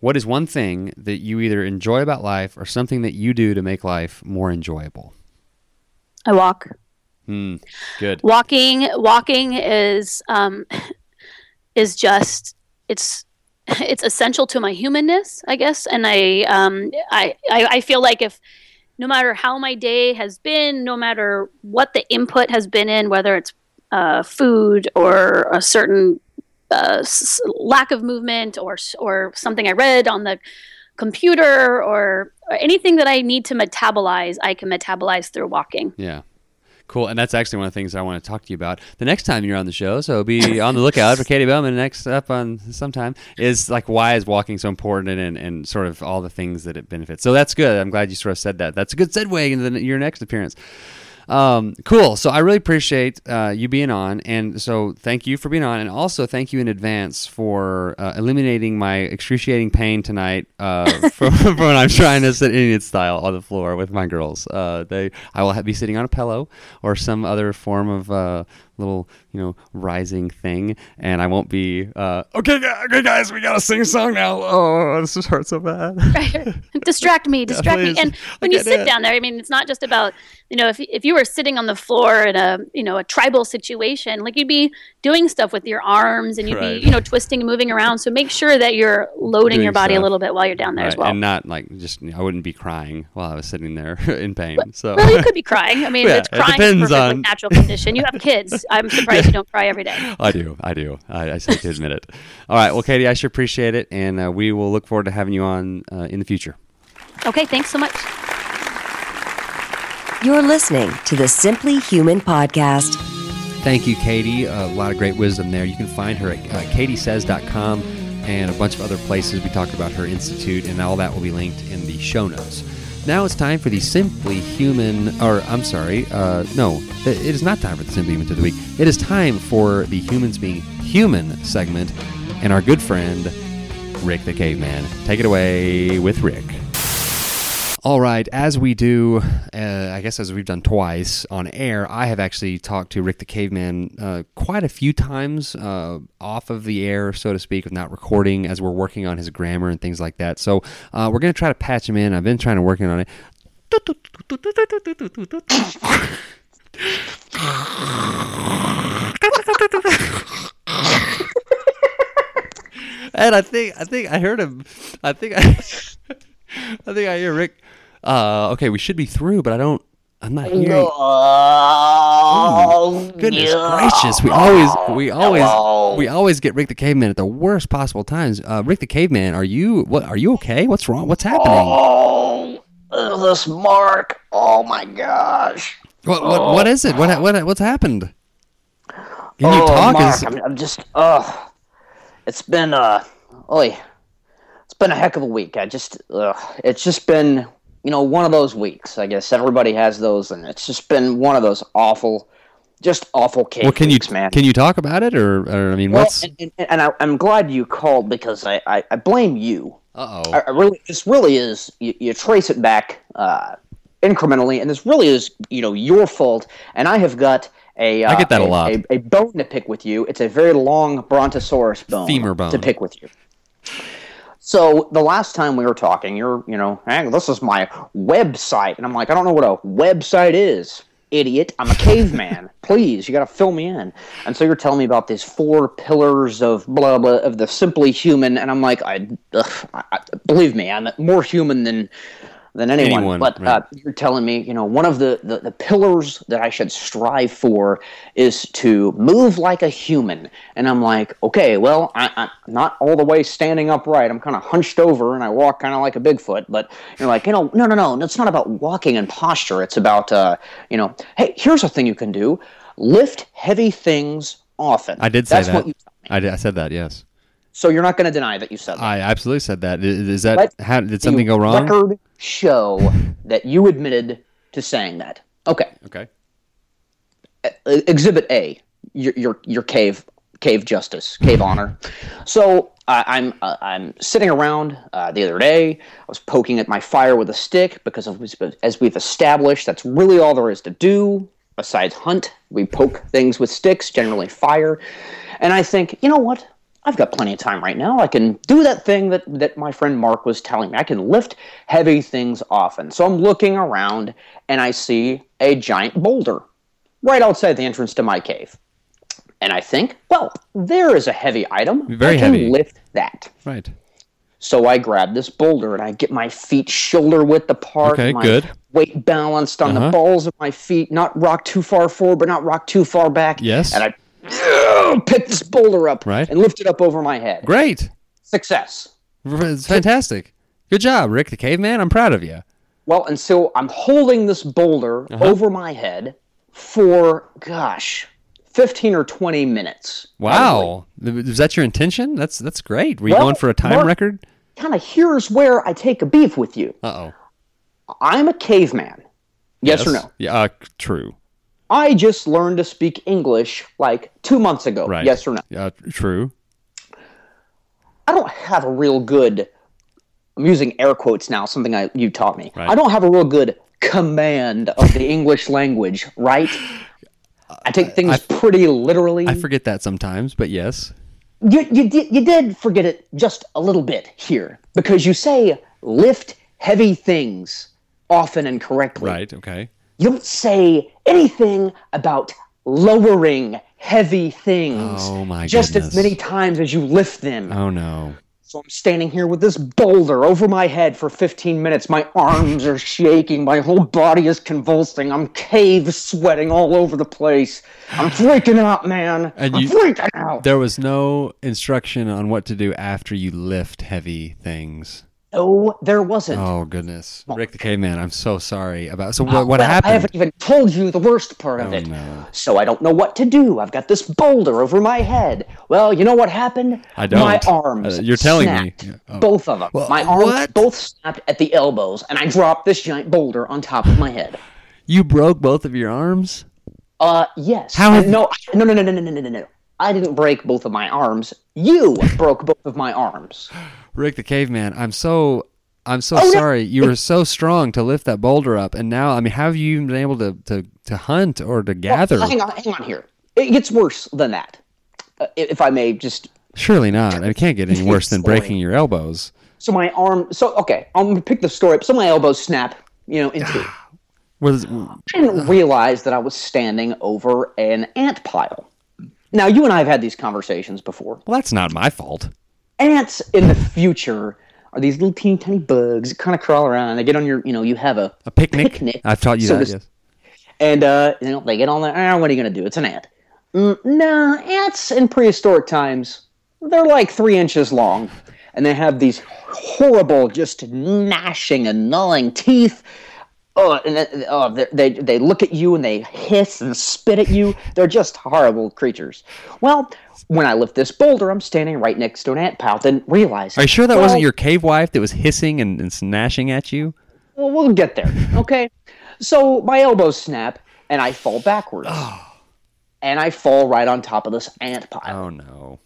What is one thing that you either enjoy about life or something that you do to make life more enjoyable? I walk. Mm, good. Walking, walking is um, is just it's it's essential to my humanness, I guess. And I, um, I, I, I feel like if no matter how my day has been, no matter what the input has been in, whether it's uh, food or a certain uh, s- lack of movement or or something I read on the computer or, or anything that I need to metabolize, I can metabolize through walking. Yeah. Cool, and that's actually one of the things I want to talk to you about the next time you're on the show. So be on the lookout for Katy Bowman next up on sometime. Is like why is walking so important and, and sort of all the things that it benefits. So that's good. I'm glad you sort of said that. That's a good segue into the, your next appearance. Um, cool. So I really appreciate uh, you being on, and so thank you for being on, and also thank you in advance for uh, eliminating my excruciating pain tonight uh, from, from, when I'm trying to sit Indian style on the floor with my girls. Uh, they, I will be sitting on a pillow or some other form of uh, little you know rising thing, and I won't be uh, okay. Okay, guys, we gotta sing a song now. Oh, this just hurts so bad. distract me, distract yeah, me. And when you sit down there, I mean, it's not just about you know if if you were sitting on the floor in a you know a tribal situation, like you'd be doing stuff with your arms and you'd right. be you know twisting and moving around. So make sure that you're loading doing your body stuff. a little bit while you're down there right. as well, and not like just I wouldn't be crying while I was sitting there in pain. So well, you could be crying. I mean, yeah, it's crying it depends on natural condition. You have kids. I'm surprised you don't cry every day. I do. I do. I, I to admit it. All right. Well, Katy, I sure appreciate it, and uh, we will look forward to having you on uh, in the future. Okay. Thanks so much. You're listening to the Simply Human podcast. Thank you, Katy. A lot of great wisdom there. You can find her at uh, katysays.com and a bunch of other places. We talked about her institute, and all that will be linked in the show notes. Now it's time for the Simply Human, or I'm sorry, uh, no, it is not time for the Simply Human of the Week. It is time for the Humans Being Human segment and our good friend, Rick the Caveman. Take it away with Rick. All right, as we do, uh, I guess as we've done twice on air, I have actually talked to Rick the Caveman uh, quite a few times uh, off of the air, so to speak, without recording, as we're working on his grammar and things like that. So uh, we're going to try to patch him in. I've been trying to work on it. and I think I think I heard him. I think I, I think I hear Rick uh, okay, we should be through, but I don't. I'm not hearing. Oh, goodness gracious! We always, we always, we always get Rick the Caveman at the worst possible times. Uh, Rick the Caveman, are you what? Are you okay? What's wrong? What's happening? Oh, this Mark! Oh my gosh! What? What? What is it? What? What? What's happened? Can you oh, talk? Mark, I'm, I'm, just. Uh, it's been uh, it's been a heck of a week. I just, uh, it's just been you know, one of those weeks. I guess everybody has those, and it's just been one of those awful, just awful cake well, can weeks, you, man. Can you talk about it, or, or I mean, well, what's? And, and, and I, am glad you called because I, I, I blame you. Uh oh. I, I, really, this really is. You, you trace it back uh, incrementally, and this really is, you know, your fault. And I have got a. Uh, I get that a, a lot. A, a, bone to pick with you. It's a very long brontosaurus bone. Femur bone to pick with you. So the last time we were talking, you're, you know, hey, this is my website, and I'm like, I don't know what a website is idiot. I'm a caveman. Please, you got to fill me in. And so you're telling me about these four pillars of blah blah of the simply human, and I'm like, I, ugh, I believe me, I'm more human than than anyone. anyone but right. uh, you're telling me, you know, one of the, the, the pillars that I should strive for is to move like a human. And I'm like, okay, well, I, am not all the way standing upright. I'm kind of hunched over and I walk kind of like a Bigfoot. But you're like, you know, no, no, no. It's not about walking and posture. It's about, uh, you know, hey, here's a thing you can do lift heavy things often. I did say That's that. What you I, did, I said that, yes. So you're not going to deny that you said that. I absolutely said that. Is that how did something go wrong? Record show that you admitted to saying that. Okay. Okay. Exhibit A, your your, your cave cave justice, cave honor. So uh, I'm uh, I'm sitting around uh, the other day. I was poking at my fire with a stick because, of, as we've established, that's really all there is to do. Besides hunt, we poke things with sticks, generally fire. And I think, you know what? I've got plenty of time right now. I can do that thing that, that my friend Mark was telling me. I can lift heavy things often. So I'm looking around and I see a giant boulder right outside the entrance to my cave. And I think, well, there is a heavy item. Very I can heavy. lift that. Right. So I grab this boulder and I get my feet shoulder width apart. Okay, my good. Weight balanced on uh-huh. the balls of my feet, not rock too far forward, but not rock too far back. Yes. And I pick this boulder up right. and lift it up over my head. Great. Success. It's fantastic. Good job, Rick the caveman. I'm proud of you. Well, and so I'm holding this boulder uh-huh. over my head for, gosh, 15 or 20 minutes. Wow. Probably. Is that your intention? That's that's great. Were you well, going for a time Mark, record? Kind of here's where I take a beef with you. Uh oh. I'm a caveman. Yes, yes, or no? Yeah, uh, true. I just learned to speak English like two months ago. Right. Yes or no? Yeah, true. I don't have a real good. I'm using air quotes now. Something I you taught me. Right. I don't have a real good command of the English language. Right. I take things I, pretty literally. I forget that sometimes, but yes. You you did you did forget it just a little bit here because you say lift heavy things often and correctly. Right. Okay. You don't say anything about lowering heavy things oh my just goodness. as many times as you lift them. Oh no. So I'm standing here with this boulder over my head for 15 minutes. My arms are shaking. My whole body is convulsing. I'm cave sweating all over the place. I'm freaking out, man. And I'm you, freaking out. There was no instruction on what to do after you lift heavy things. No, there wasn't. Oh goodness, Rick the Caveman. I'm so sorry about. So what, what well, happened? I haven't even told you the worst part of oh, it. No. So I don't know what to do. I've got this boulder over my head. Well, you know what happened? I don't. My arms. Uh, you're telling snapped, me. Oh. Both of them. Well, my arms what? both snapped at the elbows, and I dropped this giant boulder on top of my head. You broke both of your arms. Uh, yes. How? Have... No, no, no, no, no, no, no, no, no. I didn't break both of my arms. You broke both of my arms. Rick the Caveman, I'm so I'm so oh, sorry. No. You were so strong to lift that boulder up, and now, I mean, how have you even been able to to, to hunt or to gather? Well, hang on, hang on here. It gets worse than that, uh, if I may just. Surely not. It can't get any worse than breaking your elbows. So my arm. So okay, I'm gonna pick the story up. So my elbows snap, you know, in two. Was, I didn't realize that I was standing over an ant pile. Now you and I have had these conversations before. Well, that's not my fault. Ants in the future are these little teeny tiny bugs that kind of crawl around. And they get on your, you know, you have a, a picnic. picnic. I've taught you so that, yes. And, uh, you know, they get on there. Ah, what are you going to do? It's an ant. Mm, no, ants in prehistoric times, they're like three inches long. And they have these horrible, just gnashing and gnawing teeth. Oh, and oh, they, they look at you and they hiss and spit at you. They're just horrible creatures. Well, when I lift this boulder, I'm standing right next to an ant pile. Then realize. Are you sure that well, wasn't your cave wife that was hissing and, and snashing at you? Well, we'll get there. Okay. so my elbows snap and I fall backwards. And I fall right on top of this ant pile. Oh no.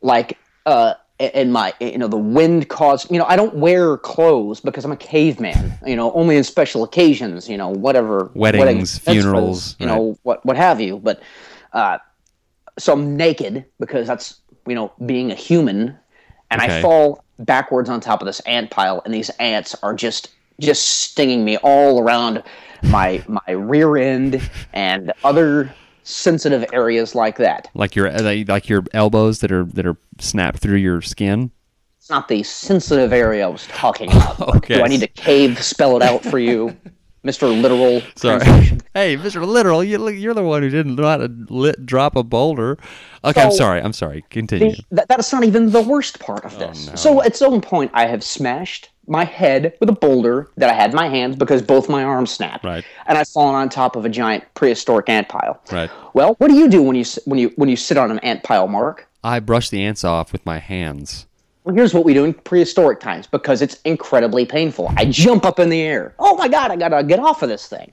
Like uh and my you know the wind caused you know I don't wear clothes because I'm a caveman you know only in special occasions you know whatever weddings, weddings funerals you right. know what what have you but uh so I'm naked because that's you know being a human, and okay. I fall backwards on top of this ant pile, and these ants are just just stinging me all around my my rear end and other sensitive areas like that. Like your uh, like your elbows that are that are snapped through your skin. It's not the sensitive area I was talking about. okay. Do I need to cave spell it out for you? Mr. Literal. Sorry. hey, Mr. Literal, you, you're the one who didn't know how to lit, drop a boulder. Okay, so, I'm sorry. I'm sorry. Continue. The, that, that's not even the worst part of oh, this. Oh, no. So at some point, I have smashed my head with a boulder that I had in my hands because both my arms snapped. Right. And I've fallen on top of a giant prehistoric ant pile. Right. Well, what do you do when you when you when you sit on an ant pile, Mark? I brush the ants off with my hands. Well, here's what we do in prehistoric times because it's incredibly painful. I jump up in the air. Oh my God, I gotta get off of this thing.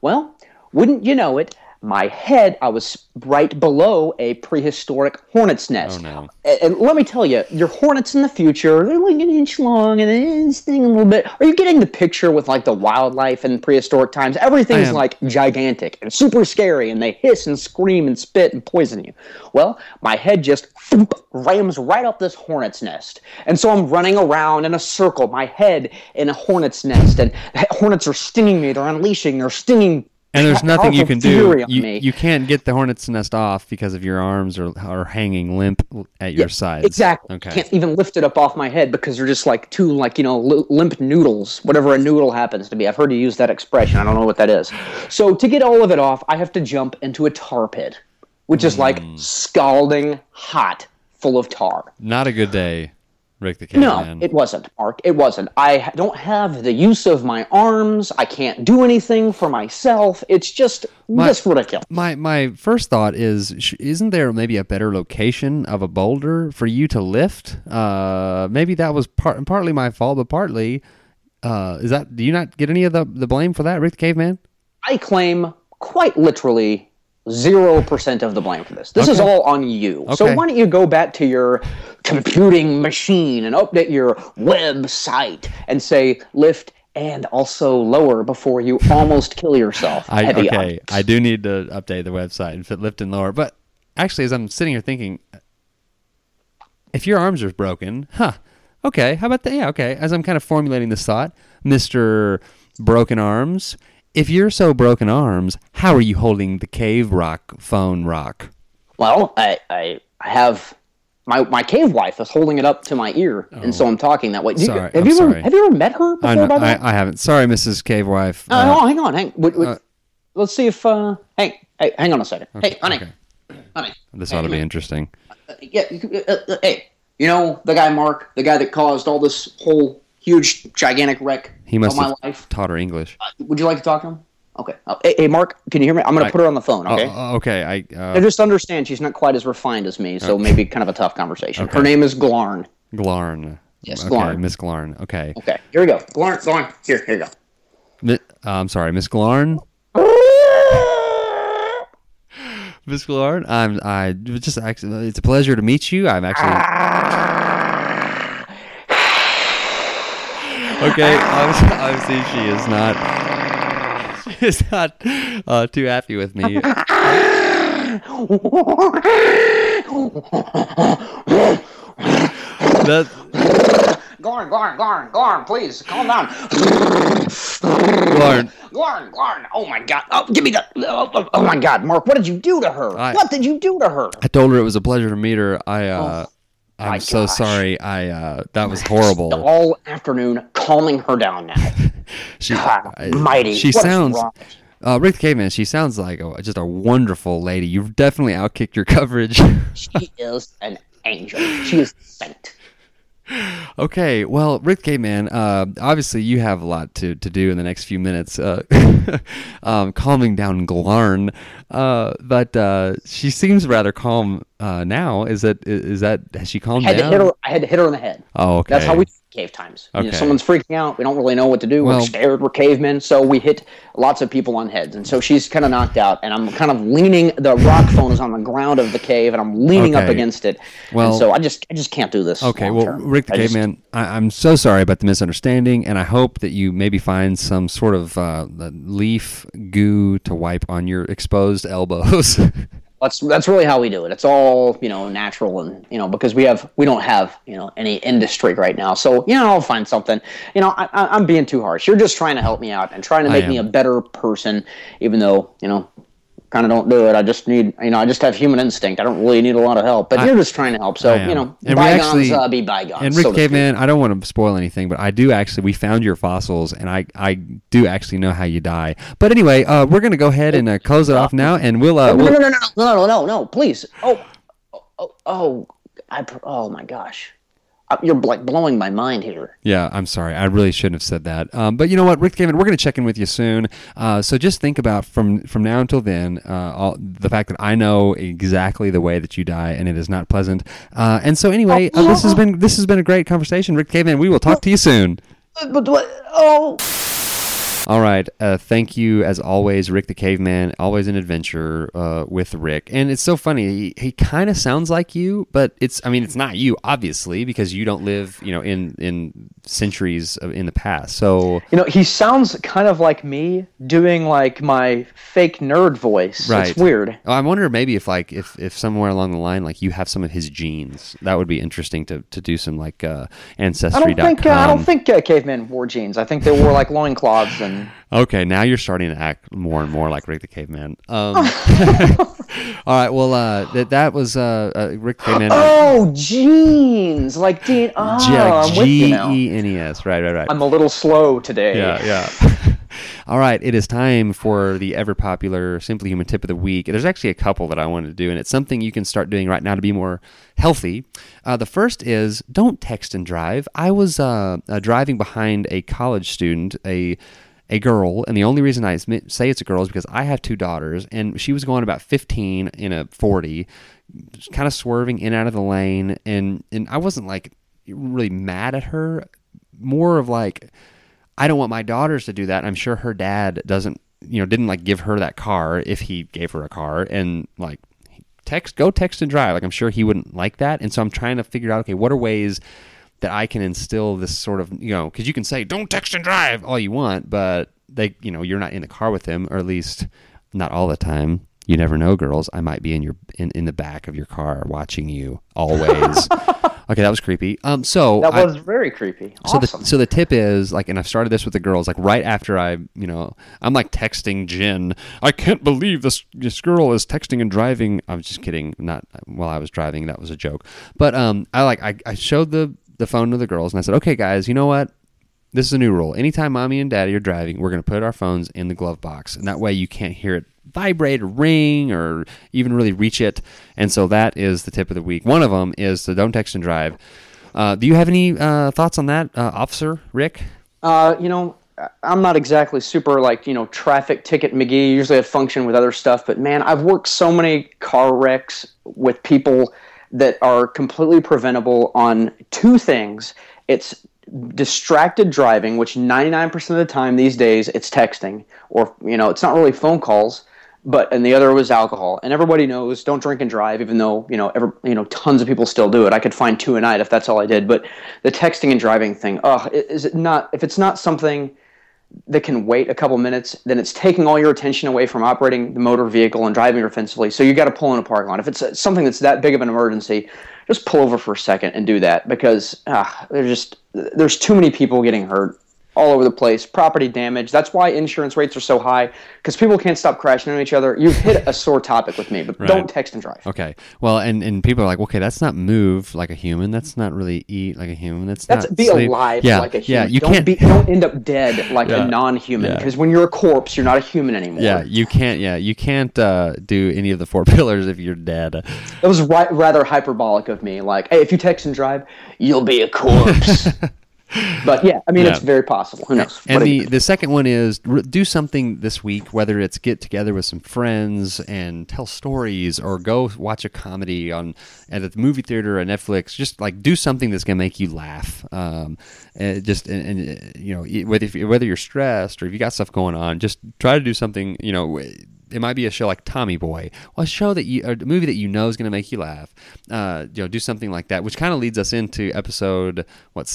Well, wouldn't you know it, my head, I was right below a prehistoric hornet's oh, nest. Oh, no. And, and let me tell you, your hornets in the future, they're like an inch long and they sting a little bit. Are you getting the picture with like the wildlife in prehistoric times? Everything's like gigantic and super scary and they hiss and scream and spit and poison you. Well, my head just thump, rams right up this hornet's nest. And so I'm running around in a circle, my head in a hornet's nest, and hornets are stinging me. They're unleashing, they're stinging and there's nothing you can do. You, you can't get the hornet's nest off because of your arms are, are hanging limp at your yeah, sides. Exactly. Okay. Can't even lift it up off my head because they're just like two like you know limp noodles, whatever a noodle happens to be. I've heard you use that expression. I don't know what that is. So to get all of it off, I have to jump into a tar pit, which is like mm. scalding hot, full of tar. Not a good day. Rick the Caveman. No, it wasn't, Mark. It wasn't. I don't have the use of my arms. I can't do anything for myself. It's just my, just ridiculous. My my first thought is, isn't there maybe a better location of a boulder for you to lift? Uh, maybe that was part partly my fault, but partly, uh, is that do you not get any of the the blame for that, Rick the Caveman? I claim quite literally zero percent of the blame for this. This okay. is all on you. Okay. So why don't you go back to your computing machine and update your website and say lift and also lower before you almost kill yourself. I, okay, I do need to update the website and fit lift and lower. But actually, as I'm sitting here thinking, if your arms are broken, huh? Okay, how about that? Yeah, okay. As I'm kind of formulating this thought, Mister Broken Arms, if you're so broken arms, how are you holding the cave rock phone rock? Well, I, I, have my my cave wife is holding it up to my ear, oh. and so oh. I'm talking that way. Sorry, have I'm you sorry. ever have you ever met her before? I, know, I, I, haven't. Sorry, Mrs. Cave Wife. Uh, uh, no, hang on, hang. Wait, wait, uh, let's see if. Uh, hey, hey, hang on a second. Okay, hey, honey, okay. honey. This ought to be interesting. Uh, yeah, uh, hey, you know the guy Mark, the guy that caused all this whole huge, gigantic wreck he must of my life. Taught her English. would you like to talk to him? Okay. Oh, hey, hey, Mark, can you hear me? I'm going to put her on the phone. Okay. Oh, okay. I. Uh, just understand she's not quite as refined as me, so maybe kind of a tough conversation. Okay. Her name is Glarn. Glarn. Yes, okay, Glarn. Miss Glarn. Okay. Okay. Here we go. Glarn. Glarn. Here. Here you go. Mi- uh, I'm sorry, Miss Glarn. Miss Glarn, I'm. I just. Actually, it's a pleasure to meet you. I'm actually. okay. Obviously, she is not is not uh, too happy with me. that. Gorn, Gorn, Gorn, Gorn, please calm down. Gorn. Gorn, Gorn. Oh my God. Oh, give me the. Oh, oh, oh, my God, Mark, what did you do to her? I, what did you do to her? I told her it was a pleasure to meet her. I. uh oh. I'm My so gosh. sorry. I uh, that was horrible. All afternoon, calming her down now. she God, mighty. She what sounds. Uh, Rick the Caveman, she sounds like a, just a wonderful lady. You've definitely outkicked your coverage. she is an angel. She is a saint okay, well, Rick K. Man, uh, obviously you have a lot to, to do in the next few minutes, uh, um, calming down Glarn, uh, but uh, she seems rather calm uh, now. Is that is that has she calmed I had down? To hit her, I had to hit her in the head. Oh, okay. That's how we cave times. Okay. You know, someone's freaking out. We don't really know what to do. Well, we're scared. We're cavemen. So we hit lots of people on heads. And so she's kind of knocked out. And I'm kind of leaning. The rock phone is on the ground of the cave, and I'm leaning okay. up against it. Well, and so I just I just can't do this. Okay. Well, Rick the I Caveman, just, I, am so sorry about the misunderstanding, and I hope that you maybe find some sort of uh, leaf goo to wipe on your exposed elbows. That's that's really how we do it. It's all you know natural and you know because we have we don't have you know any industry right now. So you know I'll find something. You know I, I'm being too harsh. You're just trying to help me out and trying to make me a better person, even though you know kind of don't do it. I just need, you know, I just have human instinct. I don't really need a lot of help. But I, you're just trying to help, so you know, and bygones actually, uh, be bygones. And Rick so Caveman, I don't want to spoil anything, but I do actually. We found your fossils, and I I do actually know how you die. But anyway, uh, we're gonna go ahead and uh, close it off now, and we'll. Uh, no, we'll... no, no, no, no, no, no, no, please. Oh, oh, oh, oh I, oh my gosh you're like blowing my mind here. Yeah, I'm sorry. I really shouldn't have said that. Um, but you know what, Rick David, we're going to check in with you soon. Uh, so just think about from from now until then, uh, all, the fact that I know exactly the way that you die, and it is not pleasant. Uh, and so anyway, uh, this has been this has been a great conversation, Rick Caveman. We will talk to you soon. But what? Oh. All right. Uh, thank you, as always, Rick the Caveman. Always an adventure uh, with Rick. And it's so funny. He, he kind of sounds like you, but it's, I mean, it's not you, obviously, because you don't live, you know, in, in centuries of, in the past. So, you know, he sounds kind of like me doing like my fake nerd voice. Right. It's weird. I wonder maybe if, like, if, if somewhere along the line, like, you have some of his genes. That would be interesting to, to do some, like, uh, ancestry.com. I don't think, uh, I don't think uh, cavemen wore jeans. I think they wore, like, loincloths and Okay, now you're starting to act more and more like Rick the Caveman. Um, all right, well, uh, that that was uh, uh, Rick the Caveman. Oh, jeans, like Dean. Oh, G E N E S. Right, right, right. I'm a little slow today. Yeah, yeah. All right, it is time for the ever popular Simply Human tip of the week. There's actually a couple that I wanted to do, and it's something you can start doing right now to be more healthy. Uh, the first is don't text and drive. I was uh, uh, driving behind a college student, a a girl, and the only reason I say it's a girl is because I have two daughters, and she was going about 15 in a 40, kind of swerving in and out of the lane, and and I wasn't like really mad at her, more of like I don't want my daughters to do that. I'm sure her dad doesn't, you know, didn't like give her that car if he gave her a car, and like text, go text and drive. Like I'm sure he wouldn't like that, and so I'm trying to figure out, okay, what are ways that I can instill this sort of, you know, because you can say, don't text and drive all you want, but they, you know, you're not in the car with them, or at least not all the time. You never know, girls. I might be in your in, in the back of your car watching you always. okay, that was creepy. Um, so that was I, very creepy. Awesome. So the so the tip is like, and I've started this with the girls. Like right after I, you know, I'm like texting Jen. I can't believe this this girl is texting and driving. I was just kidding. Not while I was driving. That was a joke. But um, I like I, I showed the the phone to the girls and I said, okay, guys, you know what? This is a new rule. Anytime mommy and daddy are driving, we're going to put our phones in the glove box. And that way you can't hear it vibrate or ring or even really reach it. And so that is the tip of the week. One of them is to don't text and drive. Uh, do you have any uh, thoughts on that, uh, Officer Rick? Uh, you know, I'm not exactly super like, you know, traffic ticket McGee. Usually I function with other stuff, but man, I've worked so many car wrecks with people that are completely preventable on two things. It's distracted driving, which 99% of the time these days it's texting or you know, it's not really phone calls, but and the other was alcohol. And everybody knows don't drink and drive even though, you know, ever you know, tons of people still do it. I could find two a night if that's all I did, but the texting and driving thing, oh, is it not if it's not something that can wait a couple minutes, then it's taking all your attention away from operating the motor vehicle and driving offensively. So you got to pull in a parking lot. If it's something that's that big of an emergency, just pull over for a second and do that because ah, there's just there's too many people getting hurt all over the place, property damage. That's why insurance rates are so high because people can't stop crashing into each other. You've hit a sore topic with me, but right. don't text and drive. Okay. Well, and, and people are like, okay, that's not move like a human. That's not really eat like a human. That's, that's not be sleep. alive yeah. like a human. Yeah, you don't can't be, don't end up dead like yeah. a non-human because yeah. when you're a corpse, you're not a human anymore. Yeah, you can't. Yeah, you can't uh, do any of the four pillars if you're dead. It was ri- rather hyperbolic of me. Like, hey, if you text and drive, you'll be a corpse. but yeah, I mean, yeah. it's very possible. Who knows? And the, the second one is do something this week, whether it's get together with some friends and tell stories, or go watch a comedy on at the movie theater or Netflix. Just like do something that's gonna make you laugh. Um, and just and, and you know whether if, whether you're stressed or if you got stuff going on, just try to do something. You know it might be a show like Tommy Boy, a show that you, a movie that you know is going to make you laugh. Uh, you know, do something like that, which kind of leads us into episode what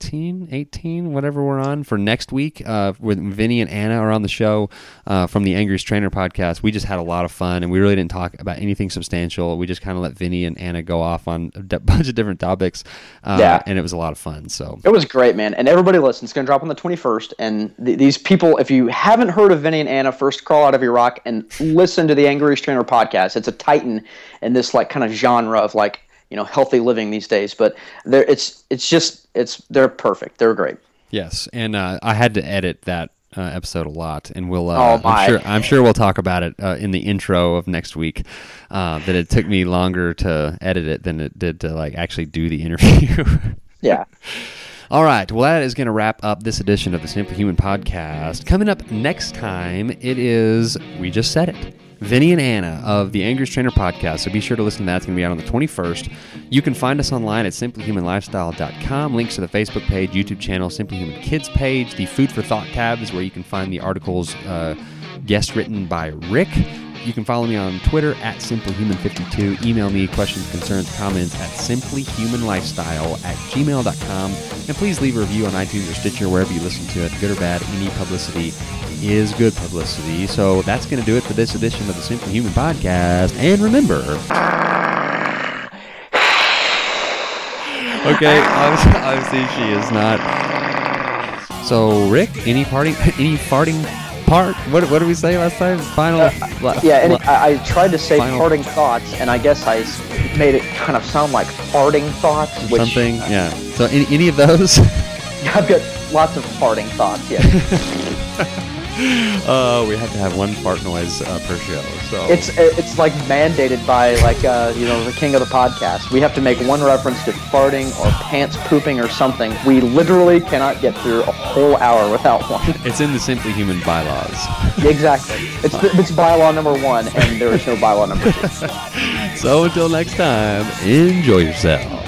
17, 18, whatever we're on for next week. Uh, with Vinnie and Anna are on the show uh, from the Angriest Trainer podcast. We just had a lot of fun, and we really didn't talk about anything substantial. We just kind of let Vinnie and Anna go off on a d- bunch of different topics. Uh, yeah, and it was a lot of fun. So it was great, man. And everybody listen. It's going to drop on the twenty first. And th- these people, if you haven't heard of Vinnie and Anna, first crawl out of your rock and listen to the Angriest Trainer podcast. It's a titan in this like kind of genre of like you know healthy living these days. But they're it's it's just it's they're perfect. They're great. Yes, and uh, I had to edit that uh, episode a lot, and we'll. Uh, oh, I'm sure. I'm sure we'll talk about it uh, in the intro of next week. Uh, that it took me longer to edit it than it did to like actually do the interview. yeah. All right. Well, that is going to wrap up this edition of the Simply Human podcast. Coming up next time, it is we just said it. Vinnie and Anna of the Angriest Trainer podcast. So be sure to listen to that. It's going to be out on the 21st. You can find us online at simplyhumanlifestyle.com. Links to the Facebook page, YouTube channel, Simply Human Kids page. The Food for Thought tab is where you can find the articles uh, guest written by Rick. You can follow me on Twitter at simplyhuman52. Email me questions, concerns, comments at simplyhumanlifestyle at gmail.com. And please leave a review on iTunes or Stitcher, wherever you listen to it. Good or bad, any publicity is good publicity. So that's going to do it for this edition of the Simply Human podcast. And remember. Okay, obviously she is not. So, Rick, any party, any farting part? What, what did we say last time? Final. Uh, yeah, and I, I, tried to say final. parting thoughts, and I guess I made it kind of sound like farting thoughts. Which, Something, yeah. So, any, any of those? I've got lots of farting thoughts, yeah. uh, we have to have one fart noise uh, per show. So it's it's like mandated by like uh, you know the king of the podcast. We have to make one reference to farting or pants pooping or something. We literally cannot get through a whole hour without one. It's in the Simply Human bylaws. exactly. It's it's bylaw number one, and there is no bylaw number two. so until next time, enjoy yourself.